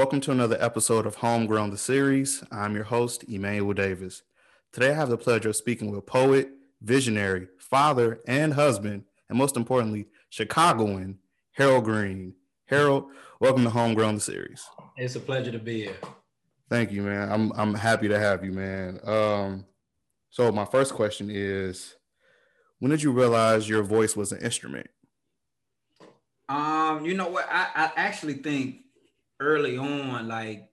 Welcome to another episode of Homegrown the Series. I'm your host, Emmanuel Davis. Today I have the pleasure of speaking with poet, visionary, father, and husband, and most importantly, Chicagoan, Harold Green. Harold, welcome to Homegrown the Series. It's a pleasure to be here. Thank you, man. I'm I'm happy to have you, man. Um, so my first question is, when did you realize your voice was an instrument? Um, you know what? I, I actually think early on, like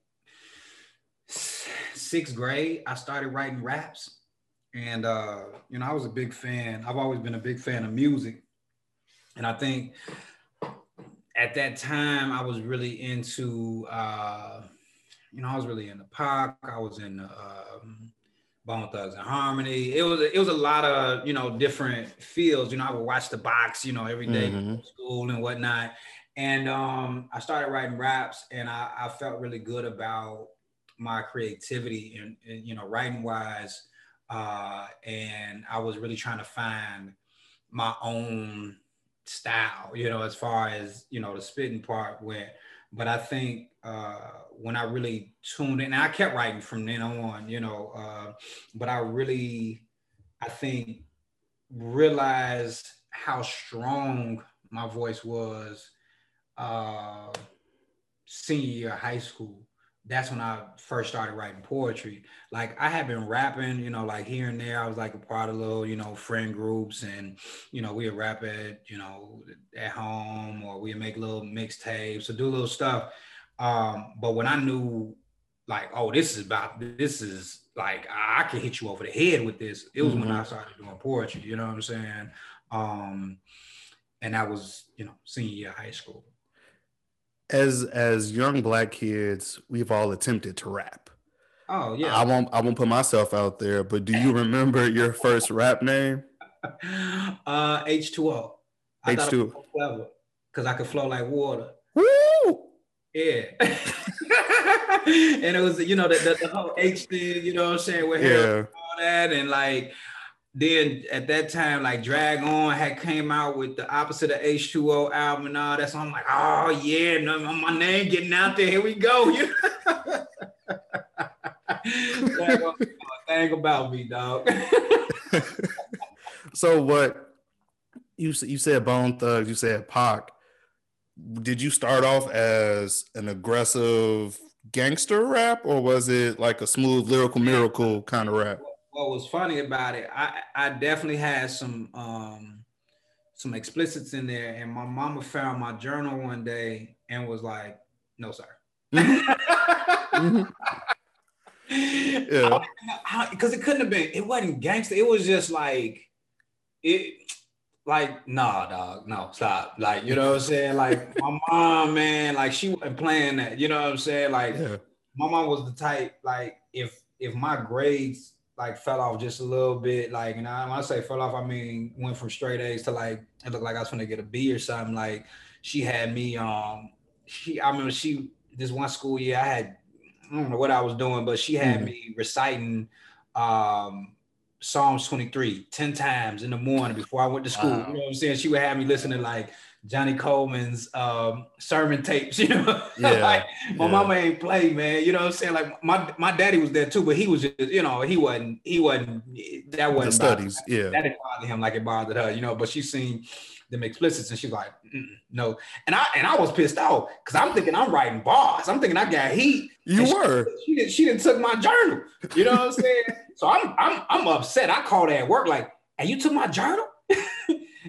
sixth grade, I started writing raps. And uh, you know, I was a big fan. I've always been a big fan of music. And I think at that time I was really into uh, you know, I was really into pop. I was in um, Bone Thugs and Harmony. It was it was a lot of you know different fields. You know, I would watch the box, you know, every day mm-hmm. school and whatnot. And um, I started writing raps, and I, I felt really good about my creativity and, and you know writing wise. Uh, and I was really trying to find my own style, you know, as far as you know the spitting part went. But I think uh, when I really tuned in, and I kept writing from then on, you know, uh, but I really, I think, realized how strong my voice was uh, senior year of high school. That's when I first started writing poetry. Like I had been rapping, you know, like here and there. I was like a part of little, you know, friend groups, and you know, we would rap at, you know, at home, or we would make little mixtapes or do little stuff. Um, but when I knew, like, oh, this is about this is like I can hit you over the head with this. It was mm-hmm. when I started doing poetry. You know what I'm saying? Um, and that was, you know, senior year high school as as young black kids, we've all attempted to rap. Oh yeah. I won't I won't put myself out there, but do you remember your first rap name? Uh H2O. H2 because I could flow like water. Woo! Yeah. and it was, you know, the, the, the whole H thing, you know what I'm saying? With yeah. all that and like then at that time, like Drag On had came out with the opposite of H2O album and all that. So I'm like, oh yeah, my name getting out there. Here we go. Thing about me, dog. so what you you said Bone Thugs, you said Pac. Did you start off as an aggressive gangster rap, or was it like a smooth lyrical miracle kind of rap? What was funny about it, I I definitely had some um some explicits in there, and my mama found my journal one day and was like, "No, sir." mm-hmm. yeah. Because it couldn't have been. It wasn't gangster. It was just like it. Like, nah, dog, no, stop. Like, you know what I'm saying? Like, my mom, man, like she wasn't playing that. You know what I'm saying? Like, yeah. my mom was the type, like, if if my grades like fell off just a little bit. Like, and I, when I say fell off, I mean went from straight A's to like it looked like I was gonna get a B or something. Like, she had me. Um, she I remember she this one school year I had I don't know what I was doing, but she had mm-hmm. me reciting um Psalms 23 10 times in the morning before I went to school. Wow. You know what I'm saying? She would have me listening like Johnnie Colemon's um, sermon tapes, you know. Yeah, like my yeah. mama ain't play, man. You know what I'm saying? Like my my daddy was there too, but he was just, you know, he wasn't, he wasn't that wasn't the studies, yeah. That didn't bother him like it bothered her, you know. But she seen them explicits and she's like, no. And I and I was pissed off because I'm thinking I'm writing bars. I'm thinking I got heat. You were. She, she didn't she didn't took my journal. You know what I'm saying? so I'm I'm I'm upset. I called at work like, and you took my journal?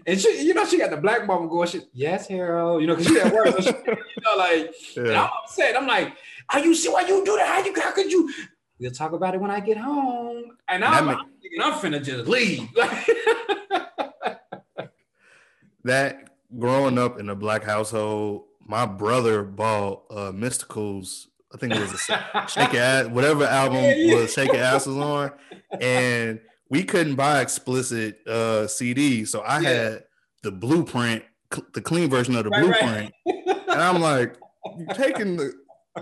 And she, you know, she got the black mama going, she, yes, Harold, you know, because she at work. She, you know, like, yeah. and I'm upset. I'm like, are you see why you do that? How you how could you? We'll talk about it when I get home. And I'm, I'm thinking I'm finna just leave. that growing up in a black household, my brother bought uh Mystikal's I think it was a Shake Ass, whatever album yeah, yeah. was Shake Ass was on. And we couldn't buy explicit uh CDs, so I yeah. had the blueprint, the clean version of the right, blueprint, right. and I'm like, you taking the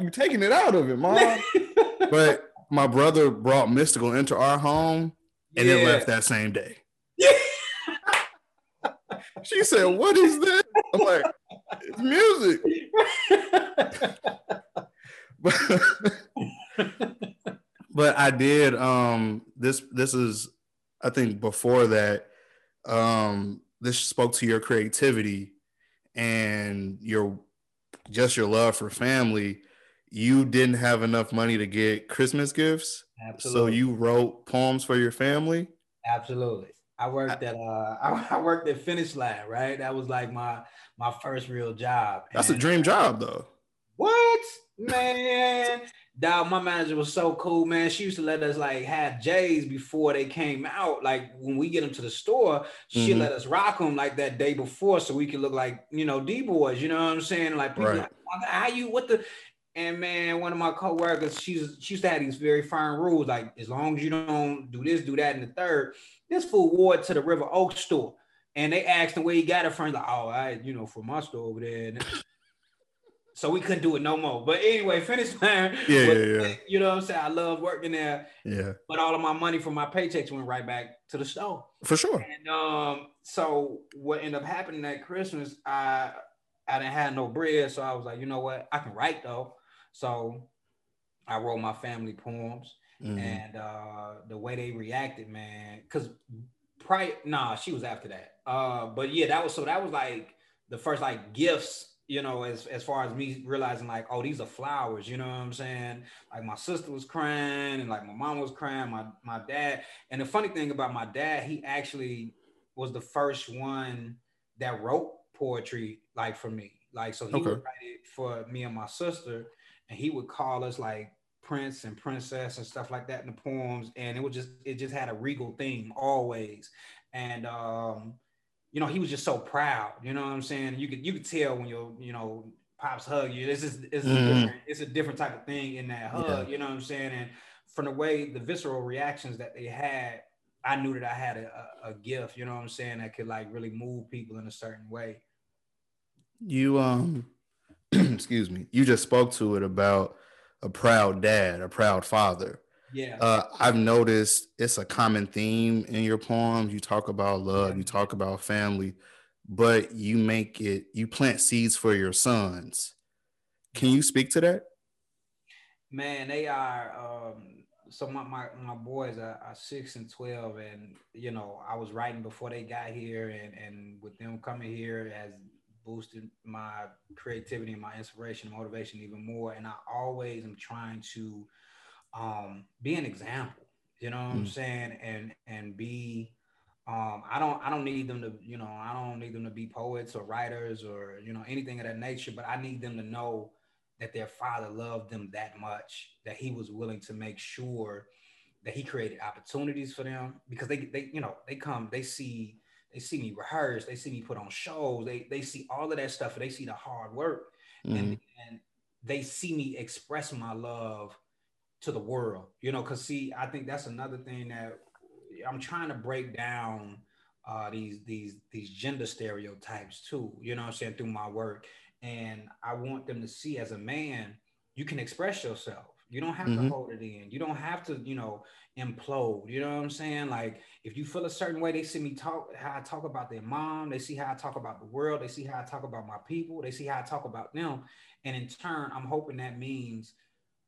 you taking it out of it, mom. but my brother brought Mystikal into our home, and yeah. it left that same day. Yeah. she said, "What is this?" I'm like, "It's music." but I did. Um, this this is, I think, before that. Um, this spoke to your creativity and your just your love for family. You didn't have enough money to get Christmas gifts, Absolutely. so you wrote poems for your family. Absolutely. I worked at uh I, worked at Finish Line, right? That was like my my first real job. That's and, a dream job though. What? Man, dog, my manager was so cool, man. She used to let us like have J's before they came out. Like when we get them to the store, she mm-hmm. let us rock them like that day before so we could look like, you know, D boys, you know what I'm saying? Like, people right. like, how you, what the, and man, one of my coworkers, she's she used to have these very firm rules, like as long as you don't do this, do that, and the third. This fool wore it to the River Oak store, and they asked him where he got it from. Like, oh, I, you know, from my store over there. So we couldn't do it no more. But anyway, finish line. Yeah, but, yeah, yeah. You know what I'm saying? I love working there. Yeah. But all of my money from my paychecks went right back to the store. For sure. And um, so what ended up happening that Christmas, I I didn't have no bread, so I was like, you know what? I can write though. So I wrote my family poems, mm-hmm. and uh, the way they reacted, man, because prior, nah, she was after that. Uh, but yeah, that was so that was like the first like gifts you know, as as far as me realizing like, oh, these are flowers, you know what I'm saying? Like my sister was crying and like my mom was crying, my my dad. And the funny thing about my dad, he actually was the first one that wrote poetry like for me. Like so he okay. would write it for me and my sister, and he would call us like prince and princess and stuff like that in the poems. And it was just it just had a regal theme always. And um you know, he was just so proud. You know what I'm saying? You could you could tell when your you know pops hug you. This is it's, a different, it's a different type of thing in that hug. Yeah. You know what I'm saying? And from the way the visceral reactions that they had, I knew that I had a, a, a gift. You know what I'm saying? That could like really move people in a certain way. You um, excuse me. You just spoke to it about a proud dad, a proud father. Yeah. Uh, I've noticed it's a common theme in your poems. You talk about love, you talk about family, but you make it, you plant seeds for your sons. Can you speak to that? Man, they are. Um, so my, my, my boys are, are, six and 12 and you know i was writing before they got here and, and with them coming here has boosted my creativity and my inspiration motivation even more and i always am trying to um, be an example. You know what mm. I'm saying? And and be um, I don't I don't need them to, you know, I don't need them to be poets or writers or, you know, anything of that nature, but I need them to know that their father loved them that much, that he was willing to make sure that he created opportunities for them because they they, you know, they come, they see they see me rehearse, they see me put on shows, they they see all of that stuff, they see the hard work mm-hmm. and, and they see me express my love to the world, you know, because see, I think that's another thing that I'm trying to break down uh, these these these gender stereotypes too, you know I'm saying, through my work. And I want them to see as a man, you can express yourself. You don't have mm-hmm. to hold it in. You don't have to, you know, implode. You know what I'm saying? Like if you feel a certain way, they see me talk how I talk about their mom. They see how I talk about the world. They see how I talk about my people. They see how I talk about them. And in turn, I'm hoping that means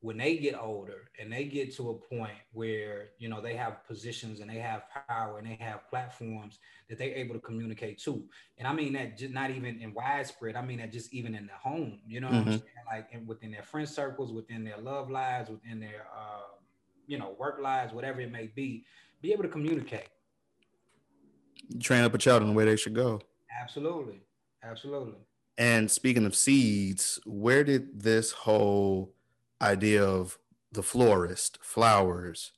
when they get older and they get to a point where you know they have positions and they have power and they have platforms that they're able to communicate to. And i mean that just not even in widespread i mean that just even in the home you know mm-hmm. what i'm saying? Like in, within their friend circles within their love lives within their uh, you know work lives whatever it may be be able to communicate. Train up a child in the way they should go. Absolutely. Absolutely. And speaking of seeds where did this whole idea of the florist, flowers.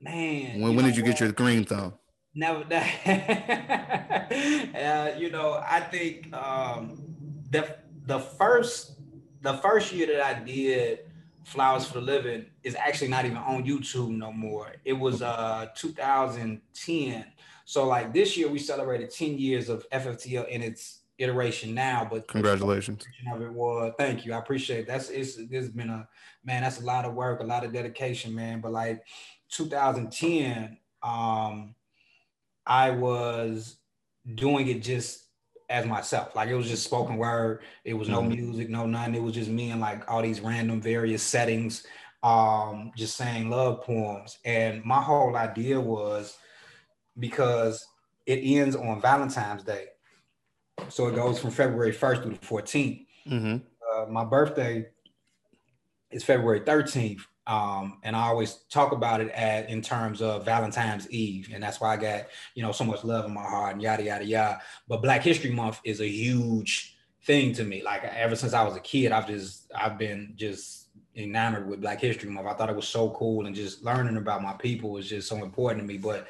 Man, when, when did you get your green thumb? Never. uh, you know, I think um, the the first the first year that I did Flowers for the Living is actually not even on YouTube no more. It was uh 2010. So like this year we celebrated 10 years of FFTL in its iteration now, but congratulations. Of it was thank you. I appreciate it. that's it's this has been a man, that's a lot of work, a lot of dedication, man. But like 2010, um, I was doing it just as myself. Like it was just spoken word. It was no Mhm. music, no nothing. It was just me and like all these random various settings, um, just saying love poems. And my whole idea was because it ends on Valentine's Day. So it goes from February 1st through the 14th. hmm Uh, my birthday is February 13th. Um, and I always talk about it at, in terms of Valentine's Eve. And that's why I got, you know, so much love in my heart and yada, yada, yada. But Black History Month is a huge thing to me. Like ever since I was a kid, I've just, I've been just enamored with Black History Month. I thought it was so cool and just learning about my people was just so important to me. But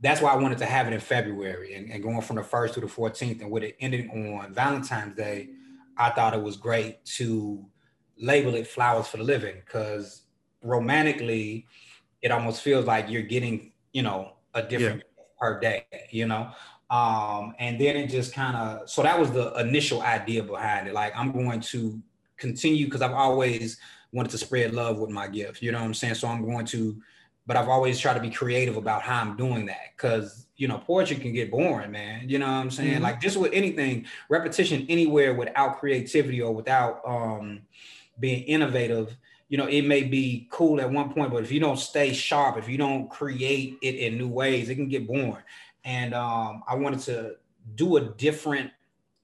that's why I wanted to have it in February and, and going from the 1st to the 14th. And with it ending on Valentine's Day, I thought it was great to label it Flowers for the Living because romantically, it almost feels like you're getting, you know, a different per day, you know. Um, and then it just kind of so that was the initial idea behind it. Like I'm going to continue because I've always wanted to spread love with my gift, you know what I'm saying? So I'm going to, but I've always tried to be creative about how I'm doing that because you know, poetry can get boring, man. You know what I'm saying? Mhm. Like just with anything, repetition anywhere without creativity or without um being innovative you know, it may be cool at one point, but if you don't stay sharp, if you don't create it in new ways, it can get boring. And um, I wanted to do a different,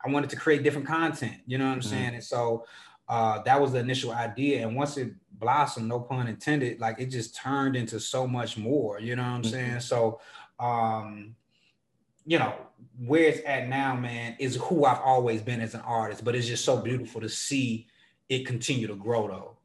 I wanted to create different content, you know what I'm Mhm. saying? And so uh, that was the initial idea. And once it blossomed, no pun intended, like it just turned into so much more, you know what I'm Mhm. saying? So, um, you know, where it's at now, man, is who I've always been as an artist, but it's just so beautiful to see it continue to grow though.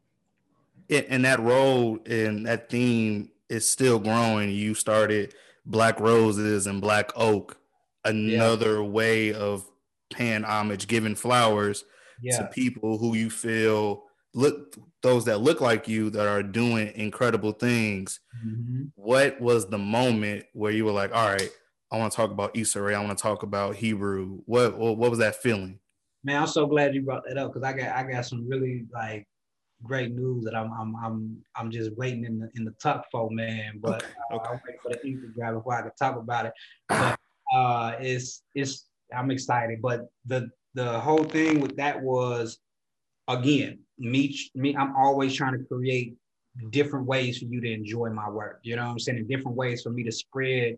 it, and that role and that theme is still growing. You started Black Roses and Black Oak, another way of paying homage, giving flowers to people who you feel look those that look like you that are doing incredible things. Mhm. What was the moment where you were like, all right, I want to talk about Issa Rae, I want to talk about Hebrew. What what, was that feeling? Man, I'm so glad you brought that up because I got I got some really like great news that I'm I'm I'm I'm just waiting in the in the tuck for, man. But Okay, uh, okay. I'm waiting for the Instagram before I can talk about it. But uh, it's it's I'm excited. But the the whole thing with that was again me me. I'm always trying to create different ways for you to enjoy my work. You know what I'm saying? Different ways for me to spread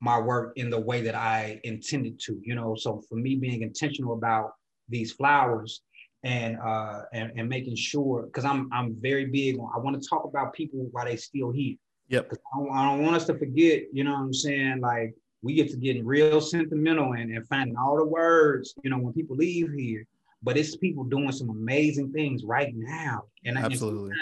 my work in the way that I intended to. You know, so for me being intentional about these flowers and uh and, and making sure because I'm I'm very big on I want to talk about people while they still here. Yep. I don't, I don't want us to forget, you know what I'm saying? Like we get to getting real sentimental and, and finding all the words, you know, when people leave here. But it's people doing some amazing things right now. And, I- and Absolutely.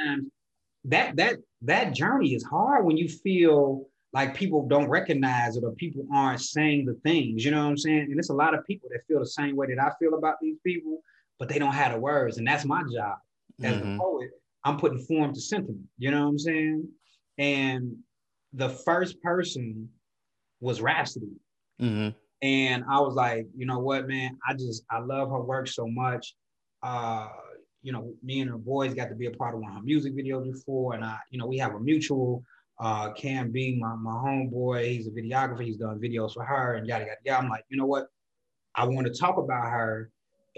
that that that journey is hard when you feel like people don't recognize it or people aren't saying the things, you know what I'm saying? And it's a lot of people that feel the same way that I feel about these people, but they don't have the words. And that's my job as Mhm. a poet. I'm putting form to sentiment, you know what I'm saying? And the first person was Rapsody. Mhm. And I was like, you know what, man, I just I love her work so much. Uh, you know, me and her boys got to be a part of one of her music videos before, and I, you know, we have a mutual. Uh, Cam B, my my homeboy, he's a videographer. He's done videos for her, and yada yada yada. I'm like, you know what? I want to talk about her,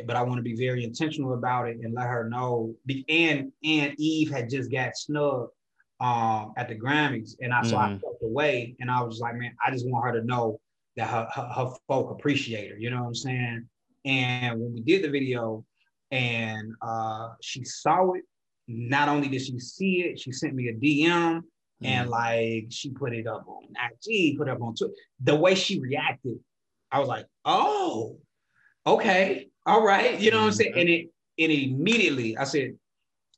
but I want to be very intentional about it and let her know. And and Eve had just got snubbed um, at the Grammys, and I so I Mhm. felt away, and I was like, man, I just want her to know that her, her, her folk appreciate her. You know what I'm saying? And when we did the video, and uh, she saw it, not only did she see it, she sent me a DM. And like she put it up on IG, put it up on Twitter. The way she reacted, I was like, oh, okay, all right. You know what I'm saying? Mhm. And it and immediately I said,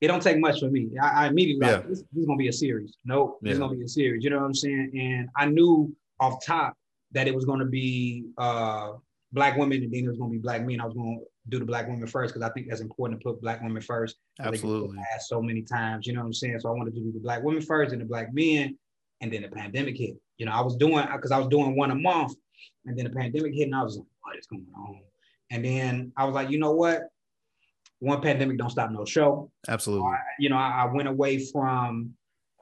it don't take much for me. I, I immediately like, this, this is gonna be a series. Nope, this is gonna be a series. You know what I'm saying? And I knew off top that it was gonna be uh black women and then it was gonna be black men. I was gonna do the black women first because I think that's important to put black women first. Absolutely. asked so many times, you know what I'm saying? So I wanted to do the black women first and the black men, and then the pandemic hit. You know, I was doing because I was doing one a month, and then the pandemic hit, and I was like, what is going on? And then I was like, you know what? One pandemic don't stop no show. Absolutely. You know, I, I went away from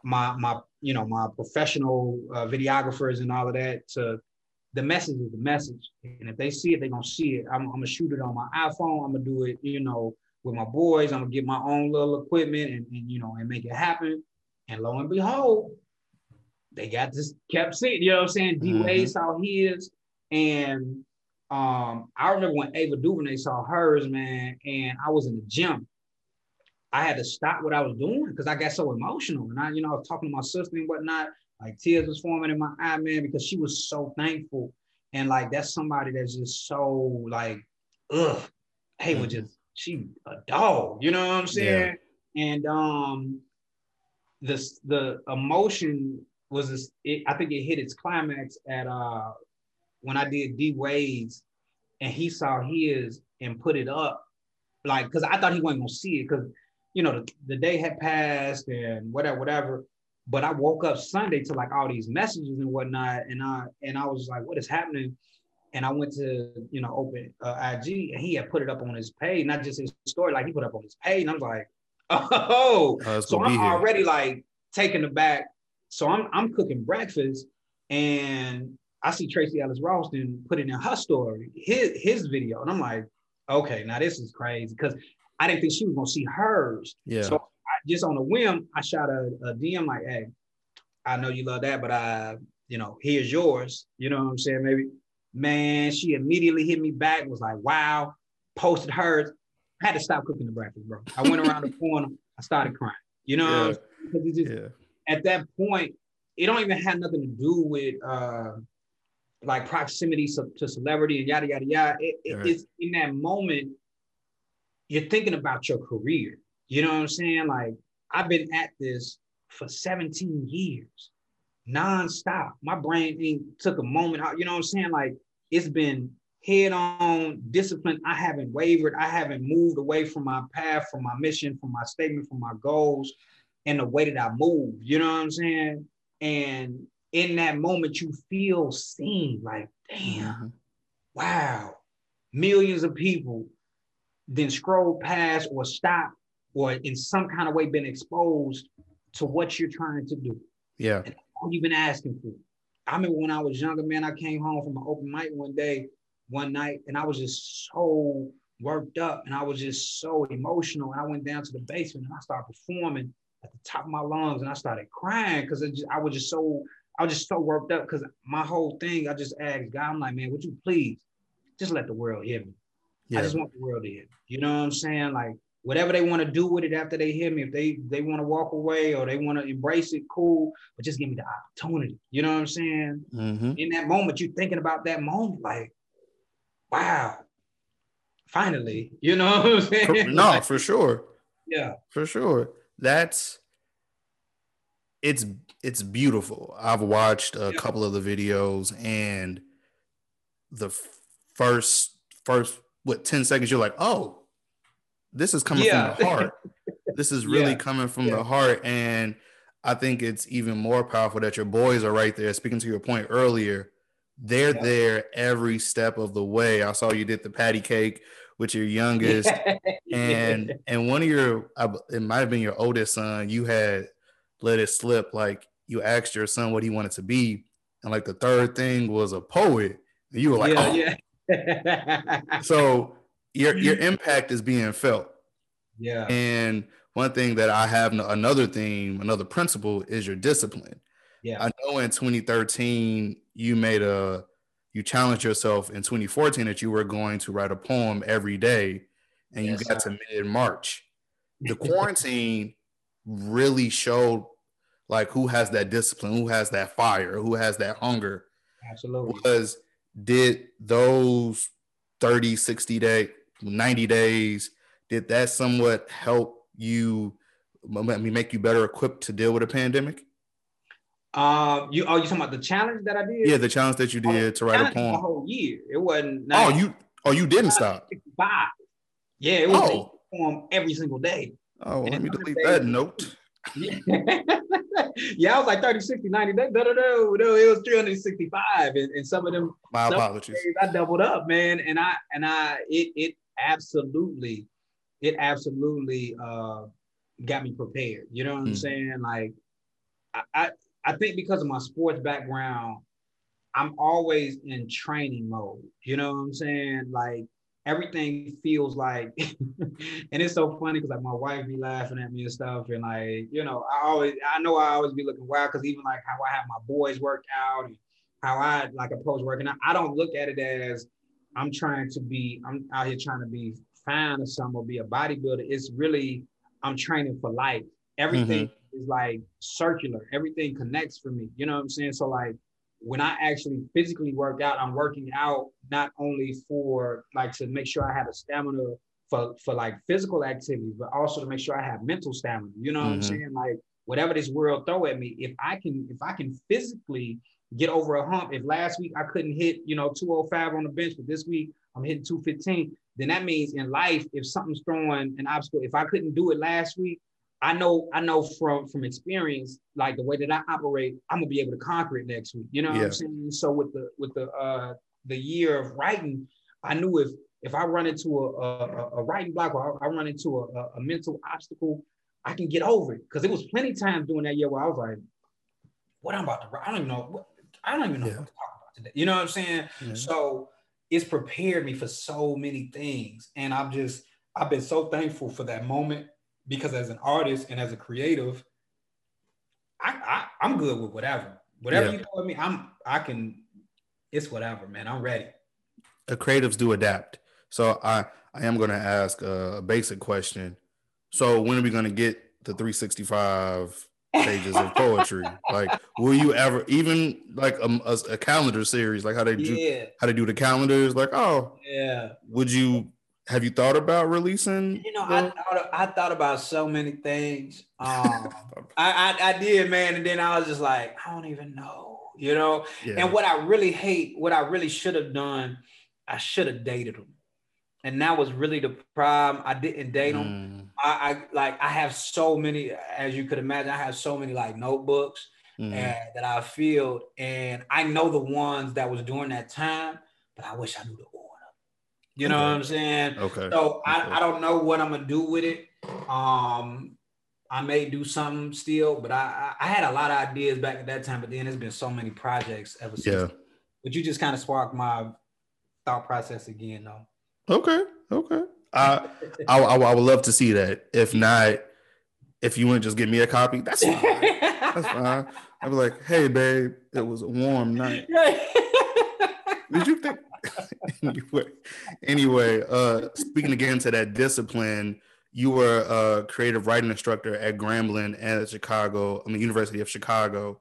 my my you know my professional uh, videographers and all of that to the message is the message. And if they see it, they're gonna see it. I'm, I'm, gonna shoot it on my iPhone. I'm gonna do it, you know, with my boys. I'm gonna get my own little equipment and, and you know and make it happen. And lo and behold, they got this kept seeing, you know what I'm saying? D Wade mm-hmm. saw his. And um, I remember when Ava DuVernay saw hers, man, and I was in the gym. I had to stop what I was doing because I got so emotional. And I, you know, I was talking to my sister and whatnot. Like tears was forming in my eye, man, because she was so thankful. And like that's somebody that's just so like, ugh, hey, mm-hmm. was just she a dog, you know what I'm saying? Yeah. And um this the emotion was this, it, I think it hit its climax at uh when I did D Wade's and he saw his and put it up, like because I thought he wasn't gonna see it because you know the, the day had passed and whatever, whatever. But I woke up Sunday to like all these messages and whatnot, and I and I was like, what is happening? And I went to you know open uh, IG, and he had put it up on his page, not just his story, like he put up on his page, and I was like, oh, oh so I'm already like taken aback. So I'm I'm cooking breakfast, and I see Tracee Ellis Ralston put it in her story, his his video, and I'm like, okay, now this is crazy because I didn't think she was gonna see hers. Yeah. So I, just on a whim, I shot a, a DM like, hey, I know you love that, but I, you know, here's yours. You know what I'm saying? Maybe, man, she immediately hit me back, was like, wow, posted hers. I had to stop cooking the breakfast, bro. I went around the corner, I started crying. You know, yeah. just yeah. at that point, it don't even have nothing to do with uh like proximity to celebrity and yada yada yada. It, right. It's in that moment you're thinking about your career. You know what I'm saying? Like I've been at this for 17 years, nonstop. My brain ain't took a moment. You know what I'm saying? Like it's been head on discipline. I haven't wavered. I haven't moved away from my path, from my mission, from my statement, from my goals, and the way that I move. You know what I'm saying? And in that moment, you feel seen. Like, damn, mm-hmm. wow, millions of people then scroll past or stop or in some kind of way been exposed to what you're trying to do. Yeah. And all you've been asking for. I remember when I was younger, man, I came home from an open mic one day, one night, and I was just so worked up and I was just so emotional. And I went down to the basement and I started performing at the top of my lungs and I started crying because I was just so, I was just so worked up because my whole thing, I just asked God, I'm like, man, would you please just let the world hear me? Yeah. I just want the world to hear. You know what I'm saying? Like whatever they want to do with it after they hear me, if they they want to walk away or they want to embrace it, cool. But just give me the opportunity. You know what I'm saying? Mm-hmm. In that moment, you're thinking about that moment, like, wow, finally. You know what I'm saying? No, like, for sure. Yeah, for sure. That's it's it's beautiful. I've watched a couple of the videos and the first first what 10 seconds you're like oh this is coming yeah. from the heart. This is really yeah. coming from yeah. the heart. And i think it's even more powerful that your boys are right there. Speaking to your point earlier they're there every step of the way. I saw you did the patty cake with your youngest. And and one of your it might have been your oldest son. You had let it slip like you asked your son what he wanted to be and like the third thing was a poet and you were like oh yeah so your your impact is being felt. Yeah. And one thing that I have another theme, another principle is your discipline. Yeah. I know in 2013 you made a you challenged yourself in 2014 that you were going to write a poem every day and yes, you got sir. to mid March. The quarantine really showed like who has that discipline, who has that fire, who has that hunger. Absolutely. Because did those 30 60 day 90 days did that somewhat help you make you better equipped to deal with a pandemic uh, you oh, you talking about the challenge that I did? Yeah, the challenge that you did oh, to write a poem. The whole year. It wasn't. Oh, you oh you didn't stop. Five. Yeah, it was oh. a poem every single day. Oh, well, let me delete that note. yeah, I was like 30, 60, 90 days. No, no, no, no. It was 365. And, and some of them my apologies. I doubled up, man. And I and I it it absolutely, it absolutely uh got me prepared. You know what mm. I'm saying? Like I, I I think because of my sports background, I'm always in training mode. You know what I'm saying? Like everything feels like, and it's so funny because like my wife be laughing at me and stuff, and like you know, I always I know I always be looking wild because even like how I have my boys work out and how I like approach working out, I don't look at it as I'm trying to be, I'm out here trying to be fine or something or be a bodybuilder. It's really I'm training for life. Everything mm-hmm. is like circular. Everything connects for me. You know what I'm saying? So like when I actually physically work out, I'm working out not only for like to make sure I have a stamina for for like physical activity, but also to make sure I have mental stamina. You know what mm-hmm. I'm saying? Like whatever this world throw at me, if I can if I can physically get over a hump, if last week I couldn't hit you know 205 on the bench, but this week I'm hitting 215, then that means in life, if something's throwing an obstacle, if I couldn't do it last week, I know I know from from experience, like the way that I operate, I'm gonna be able to conquer it next week. You know what yeah. I'm saying? So with the with the uh the year of writing, I knew if if I run into a a, a writing block or I, I run into a, a, mental obstacle, I can get over it. Because it was plenty of times during that year where I was like, "What I'm about to write? I don't even know. What, I don't even know yeah. what to talk about today." You know what I'm saying? Yeah. So it's prepared me for so many things, and I'm just I've been so thankful for that moment because as an artist and as a creative, I, I am good with whatever. Whatever yeah. you tell me, I'm I can. It's whatever, man. I'm ready. The creatives do adapt. So I I am going to ask a basic question. So when are we going to get the 365 pages of poetry? like, will you ever even like a, a, a calendar series, like how they do yeah. how they do the calendars? Like, oh, yeah. Would you have you thought about releasing? You know, I thought, I thought about so many things. Um, I, I, I did, man, and then I was just like, I don't even know, you know. Yeah. And what I really hate, what I really should have done, I should have dated him, and that was really the problem. I didn't date him. Mm. I, I like I have so many, as you could imagine, I have so many like notebooks mm. and, that I filled, and I know the ones that was during that time, but I wish I knew the you know okay. what I'm saying? Okay. So I, I don't know what I'm gonna do with it. Um, I may do something still, but I, I had a lot of ideas back at that time, but then there's been so many projects ever since. Yeah. But you just kind of sparked my thought process again, though. Okay. Okay. I, I, I, I would love to see that. If not, if you wouldn't just give me a copy, that's fine. that's fine. I'd be like, hey, babe, it was a warm night. Did you think? anyway, anyway, uh, speaking again to that discipline, you were a creative writing instructor at Grambling and at Chicago, I mean, University of Chicago.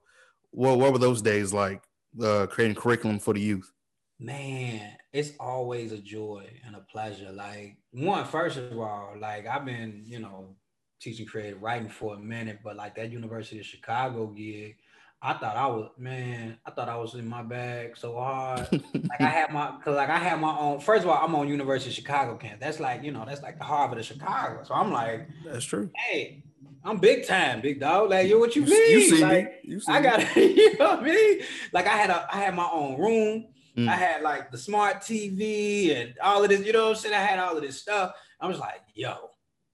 What what were those days like? Uh, creating curriculum for the youth. Man, it's always a joy and a pleasure. Like one, first of all, like I've been, you know, teaching creative writing for a minute, but like that University of Chicago gig I thought I was man. I thought I was in my bag so hard. like I had my, cause like I had my own. First of all, I'm on University of Chicago campus. That's like you know, that's like the Harvard of Chicago. So I'm like, that's true. Hey, I'm big time, big dog. Like you, what you, you mean? You see like, me? You see I got, you know what I mean? Like I had a, I had my own room. Mm. I had like the smart TV and all of this. You know what I'm saying? I had all of this stuff. I was like, yo,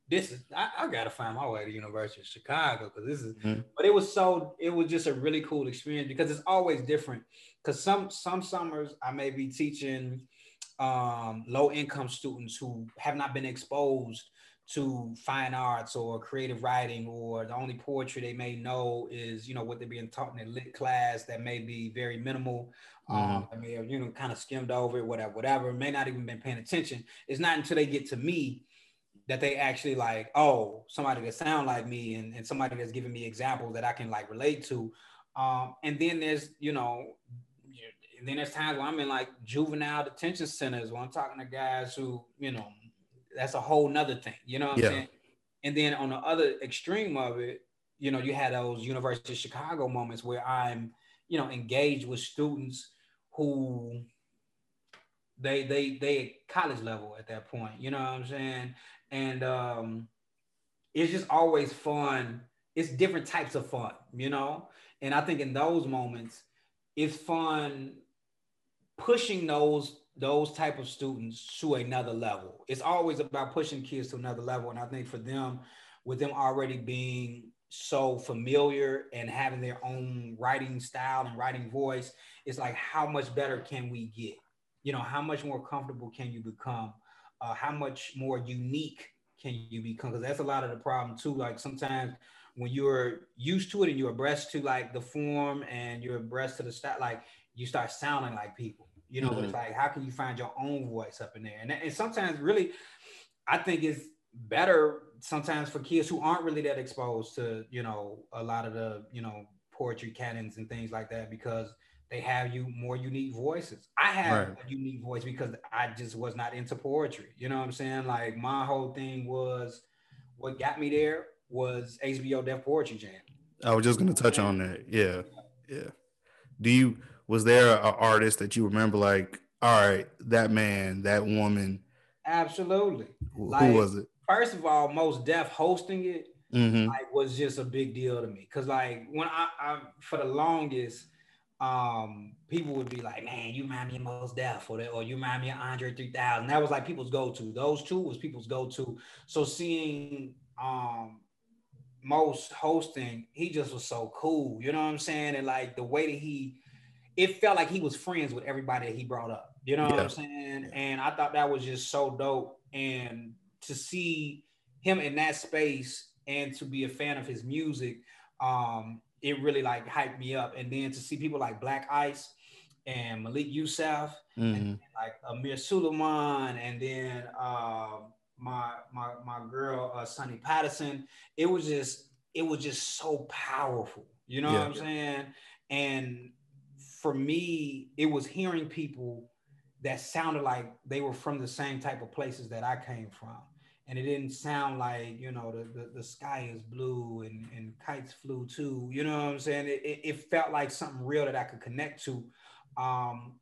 this is I, I, gotta find my way to University of Chicago because this is mm-hmm. but it was so it was just a really cool experience because it's always different because some some summers I may be teaching um, low income students who have not been exposed to fine arts or creative writing or the only poetry they may know is you know what they're being taught in a lit class that may be very minimal um, mm-hmm. um, I mean you know kind of skimmed over it whatever whatever may not even been paying attention it's not until they get to me that they actually like, oh, somebody that sound like me and, and somebody that's giving me examples that I can like relate to. Um, and then there's, you know, and then there's times where I'm in like juvenile detention centers where I'm talking to guys who, you know, that's a whole nother thing, you know what I'm saying? And then on the other extreme of it, you know, you had those University of Chicago moments where I'm, you know, engaged with students who they they they college level at that point, you know what I'm saying? And um, it's just always fun. It's different types of fun, you know. And I think in those moments, it's fun pushing those those type of students to another level. It's always about pushing kids to another level, and I think for them, with them already being so familiar and having their own writing style and writing voice, it's like how much better can we get? You know, how much more comfortable can you become? Uh, how much more unique can you become? Because that's a lot of the problem too. Like sometimes when you're used to it and you're abreast to like the form and you're abreast to the style, like you start sounding like people. You know, mm-hmm. it's like how can you find your own voice up in there? And, and sometimes really, I think it's better sometimes for kids who aren't really that exposed to you know a lot of the you know poetry canons and things like that because they have you more unique voices. I have right. a unique voice because I just was not into poetry. You know what I'm saying? Like my whole thing was what got me there was HBO Def Poetry Jam. I was just gonna touch on that. Yeah. Yeah. Do you was there an artist that you remember like, all right, that man, that woman? Absolutely. Who, like, who was it? first of all, Mos Def hosting it mm-hmm. like was just a big deal to me. Cause like when I, I for the longest, um, people would be like, man, you remind me of Mos Def or, or you remind me of Andre 3000. That was like people's go-to. Those two was people's go-to. So seeing um Mos hosting, he just was so cool. You know what I'm saying? And like the way that he it felt like he was friends with everybody that he brought up. You know yeah. what I'm saying? And I thought that was just so dope. And to see him in that space and to be a fan of his music, um, it really like hyped me up. And then to see people like Black Ice and Malik Yusef, mm-hmm. and like Amir Sulaiman, and then uh, my my my girl uh, Sunni Patterson, it was just it was just so powerful. You know yeah. what I'm saying? And for me, it was hearing people that sounded like they were from the same type of places that I came from and it didn't sound like you know the, the, the sky is blue and, and kites flew too you know what i'm saying? It, it, it felt like something real that i could connect to. Um,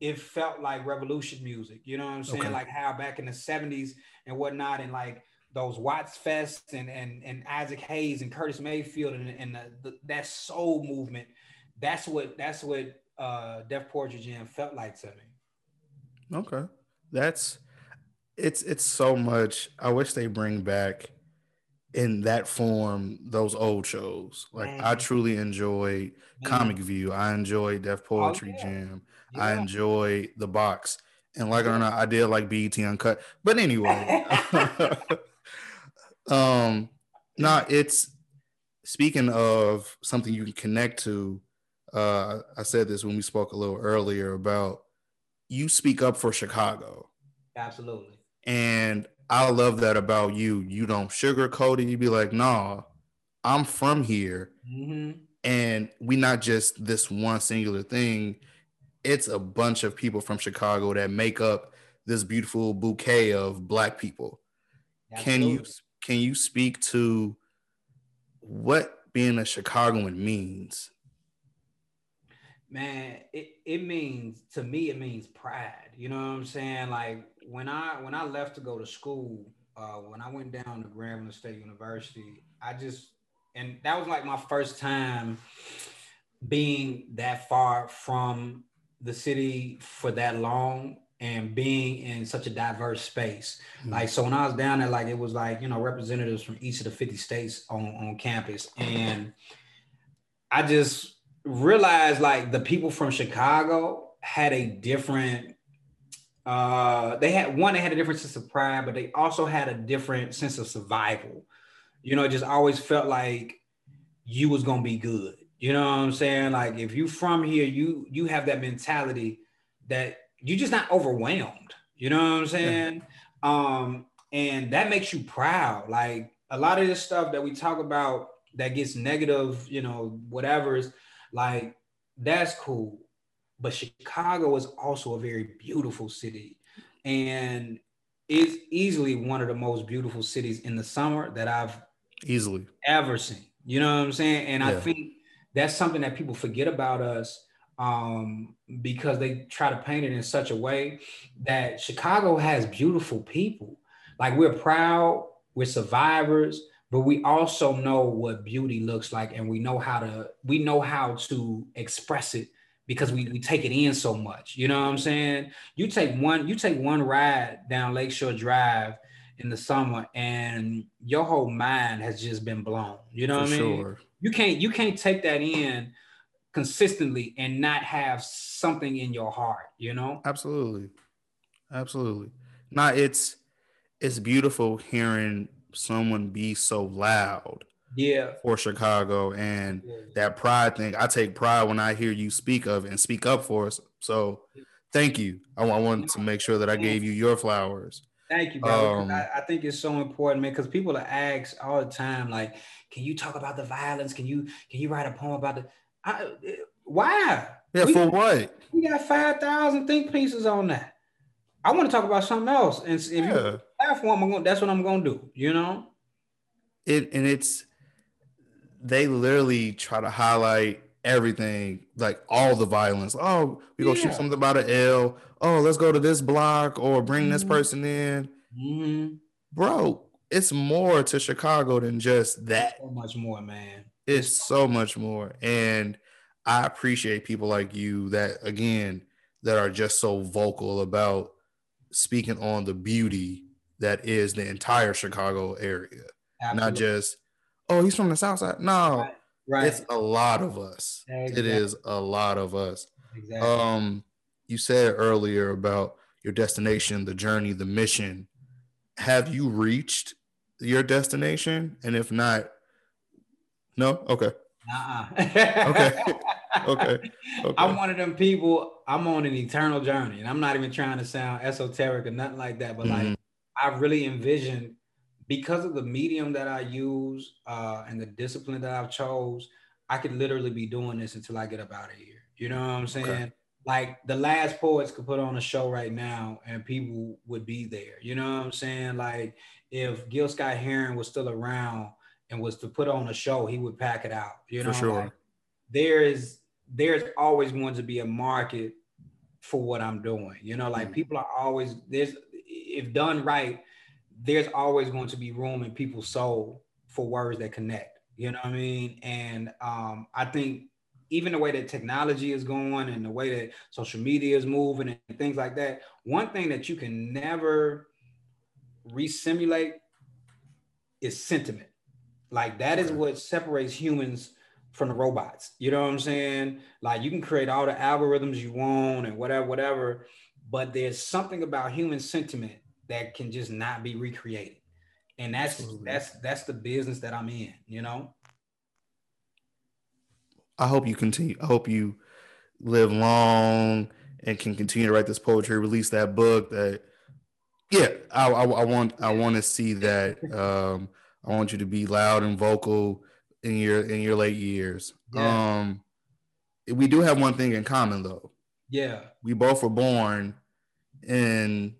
it felt like revolution music you know what i'm saying? Okay. like how back in the 70s and whatnot and like those Wattstax and and, and isaac hayes and curtis mayfield and, and the, the, that soul movement that's what that's what uh def poetry jam felt like to me. Okay. That's it's it's so much. I wish they bring back in that form those old shows. Like Man. I truly enjoyed Comic View. I enjoyed Def oh, Poetry oh, yeah. Jam. Yeah. I enjoyed the box. And like yeah. or not, I did like BET Uncut. But anyway, um, nah, it's speaking of something you can connect to. Uh, I said this when we spoke a little earlier about you speak up for Chicago. Absolutely. And I love that about you. You don't sugarcoat it. You be like, nah, I'm from here. Mm-hmm. And we not just this one singular thing. It's a bunch of people from Chicago that make up this beautiful bouquet of black people. Absolutely. Can you can you speak to what being a Chicagoan means? Man, it, it means to me it means pride. You know what I'm saying? Like when I when I left to go to school, uh, when I went down to Grambling State University, I just and that was like my first time being that far from the city for that long and being in such a diverse space. Mm-hmm. Like so when I was down there, like it was like, you know, representatives from each of the 50 states on, on campus. And I just realized like the people from Chicago had a different uh, they had one, they had a different sense of pride, but they also had a different sense of survival. You know, it just always felt like you was gonna be good. You know what I'm saying? Like if you from here, you you have that mentality that you're just not overwhelmed. You know what I'm saying? Yeah. Um, and that makes you proud. Like a lot of this stuff that we talk about that gets negative, you know, whatever is like that's cool. But Chicago is also a very beautiful city. And it's easily one of the most beautiful cities in the summer that I've easily ever seen. You know what I'm saying? And yeah. I think that's something that people forget about us um, because they try to paint it in such a way that Chicago has beautiful people. Like we're proud, we're survivors, but we also know what beauty looks like and we know how to we know how to express it because we, we take it in so much. You know what I'm saying? You take one, you take one ride down Lakeshore Drive in the summer, and your whole mind has just been blown. You know For what I mean? sure. You can't you can't take that in consistently and not have something in your heart. You know? Absolutely. Absolutely. Now it's it's beautiful hearing someone be so loud Yeah. for Chicago and Yeah. that pride thing. I take pride when I hear you speak of and speak up for us. So thank you. I, I wanted to make sure that I gave you your flowers. Thank you, Um, I, I think it's so important, man. Because people are asked all the time, like, "Can you talk about the violence? Can you can you write a poem about the?" I, why? Yeah, We- for what? We got five thousand think pieces on that. I want to talk about something else, and if you Yeah. platform, I'm gonna, that's what I'm gonna do. You know? It and it's they literally try to highlight everything, like all the violence. Oh, we go Yeah. shoot something about an L. Oh, let's go to this block or bring this Mhm. person in. Mm-hmm. Bro, it's more to Chicago than just that. So much more, man. It's so much more. And I appreciate people like you that again that are just so vocal about speaking on the beauty that is the entire Chicago area. Not just, oh, he's from the south side. No, right. right. it's a lot of us. It Exactly. is a lot of us. exactly. Um, you said earlier about your destination, the journey, the mission. Have you reached your destination? And if not, no? Okay. uh-uh. Okay. Okay. Okay. I'm one of them people. I'm on an eternal journey, and I'm not even trying to sound esoteric or nothing like that. But Mhm. like, I really envision because of the medium that I use uh, and the discipline that I've chose, I could literally be doing this until I get up out of here. You know what I'm saying? Okay. Like the last poets could put on a show right now, and people would be there. You know what I'm saying? Like if Gil Scott-Heron was still around and was to put on a show, he would pack it out. You know, For sure. like, there is there's always going to be a market for what I'm doing. You know, like Mm. people are always there's if done right, there's always going to be room in people's soul for words that connect. You know what I mean? And um, I think even the way that technology is going and the way that social media is moving and things like that, one thing that you can never resimulate is sentiment. Like that is what separates humans from the robots. You know what I'm saying? Like you can create all the algorithms you want and whatever, whatever, but there's something about human sentiment that can just not be recreated. And that's Absolutely. that's that's the business that I'm in, you know? I hope you continue. I hope you live long and can continue to write this poetry, release that book. That, yeah, I, I, I want. I want to see that. Um, I want you to be loud and vocal in your in your late years. Yeah. Um, we do have one thing in common though. Yeah. We both were born in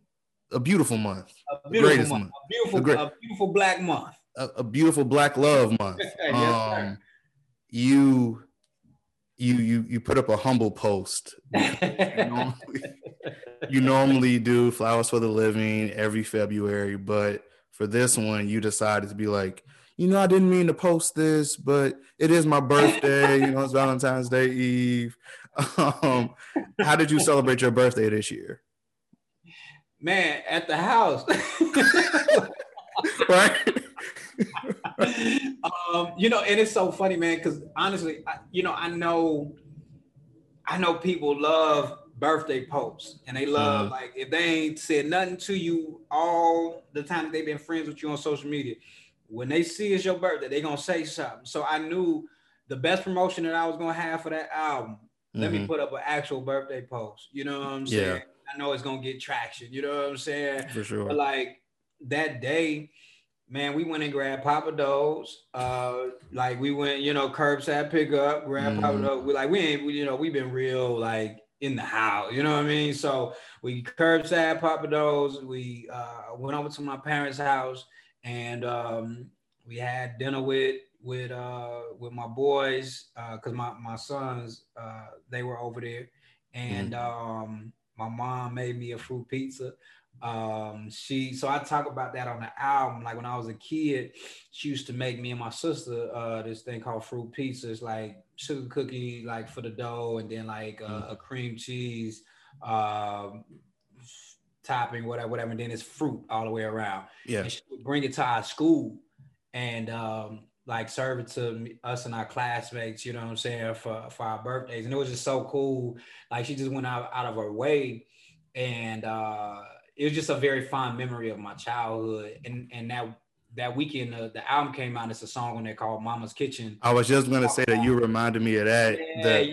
a beautiful month, A beautiful greatest month. month. A beautiful, great- a beautiful black month. a, a beautiful Black Love Month. Yes, um, you, you, you, you put up a humble post normally, you normally do flowers for the living every February, but for this one, you decided to be like, you know, I didn't mean to post this, but it is my birthday. you know, it's Valentine's Day Eve. Um, how did you celebrate your birthday this year? Man, at the house. Right? um, you know, and it's so funny, man, because honestly, I, you know, I know, I know people love birthday posts, and they love Mhm. like if they ain't said nothing to you all the time that they've been friends with you on social media, when they see it's your birthday, they gonna say something. So I knew the best promotion that I was gonna have for that album. Let me Mhm. put up an actual birthday post. You know what I'm saying? I know it's gonna get traction. You know what I'm saying? For sure. But like that day, man, we went and grabbed Pappadeaux's. Uh, like we went, you know, curbside pickup, grab Papa Mhm. Do's. We like we ain't, we, you know, we've been real like in the house. You know what I mean? So we curbside Pappadeaux's. We uh, went over to my parents' house and um, we had dinner with with uh, with my boys uh, because my my sons uh, they were over there, and um, my mom made me a fruit pizza. Um she so i talk about that on the album. Like when i was a kid she used to make me and my sister uh this thing called fruit pizza it's like sugar cookie like for the dough and then like uh, a cream cheese um topping, whatever, whatever, and then it's fruit all the way around. Yeah. And she would bring it to our school. And um, like serving to us and our classmates, you know what I'm saying, for, for our birthdays. And it was just so cool. Like she just went out, out of her way. And uh, it was just a very fond memory of my childhood. And and that that weekend, uh, the album came out. It's a song on there called "Mama's Kitchen." I was just gonna say that you reminded me of that. Yeah, the,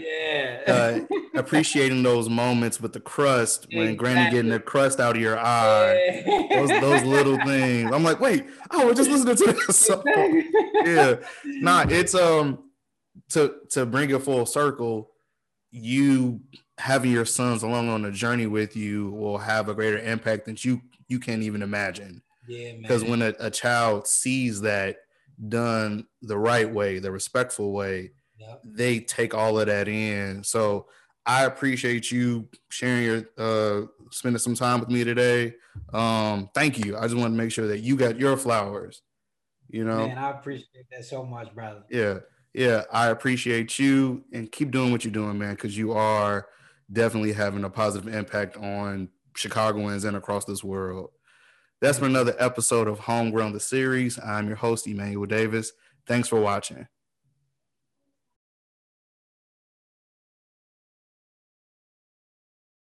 yeah. uh, appreciating those moments with the crust when Exactly. Granny getting the crust out of your eye. Those those little things. I'm like, wait, I was just listening to this song. Yeah, nah, it's um to to bring it full circle. You having your sons along on the journey with you will have a greater impact than you you can't even imagine. Yeah, man. because when a, a child sees that done the right way the respectful way Yep. they take all of that in so i appreciate you sharing your uh spending some time with me today um thank you i just want to make sure that you got your flowers you know Man, I appreciate that so much, brother. yeah yeah i appreciate you and keep doing what you're doing man because you are definitely having a positive impact on chicagoans and across this world that's been another episode of homegrown the series. I'm your host emmanuel davis. Thanks for watching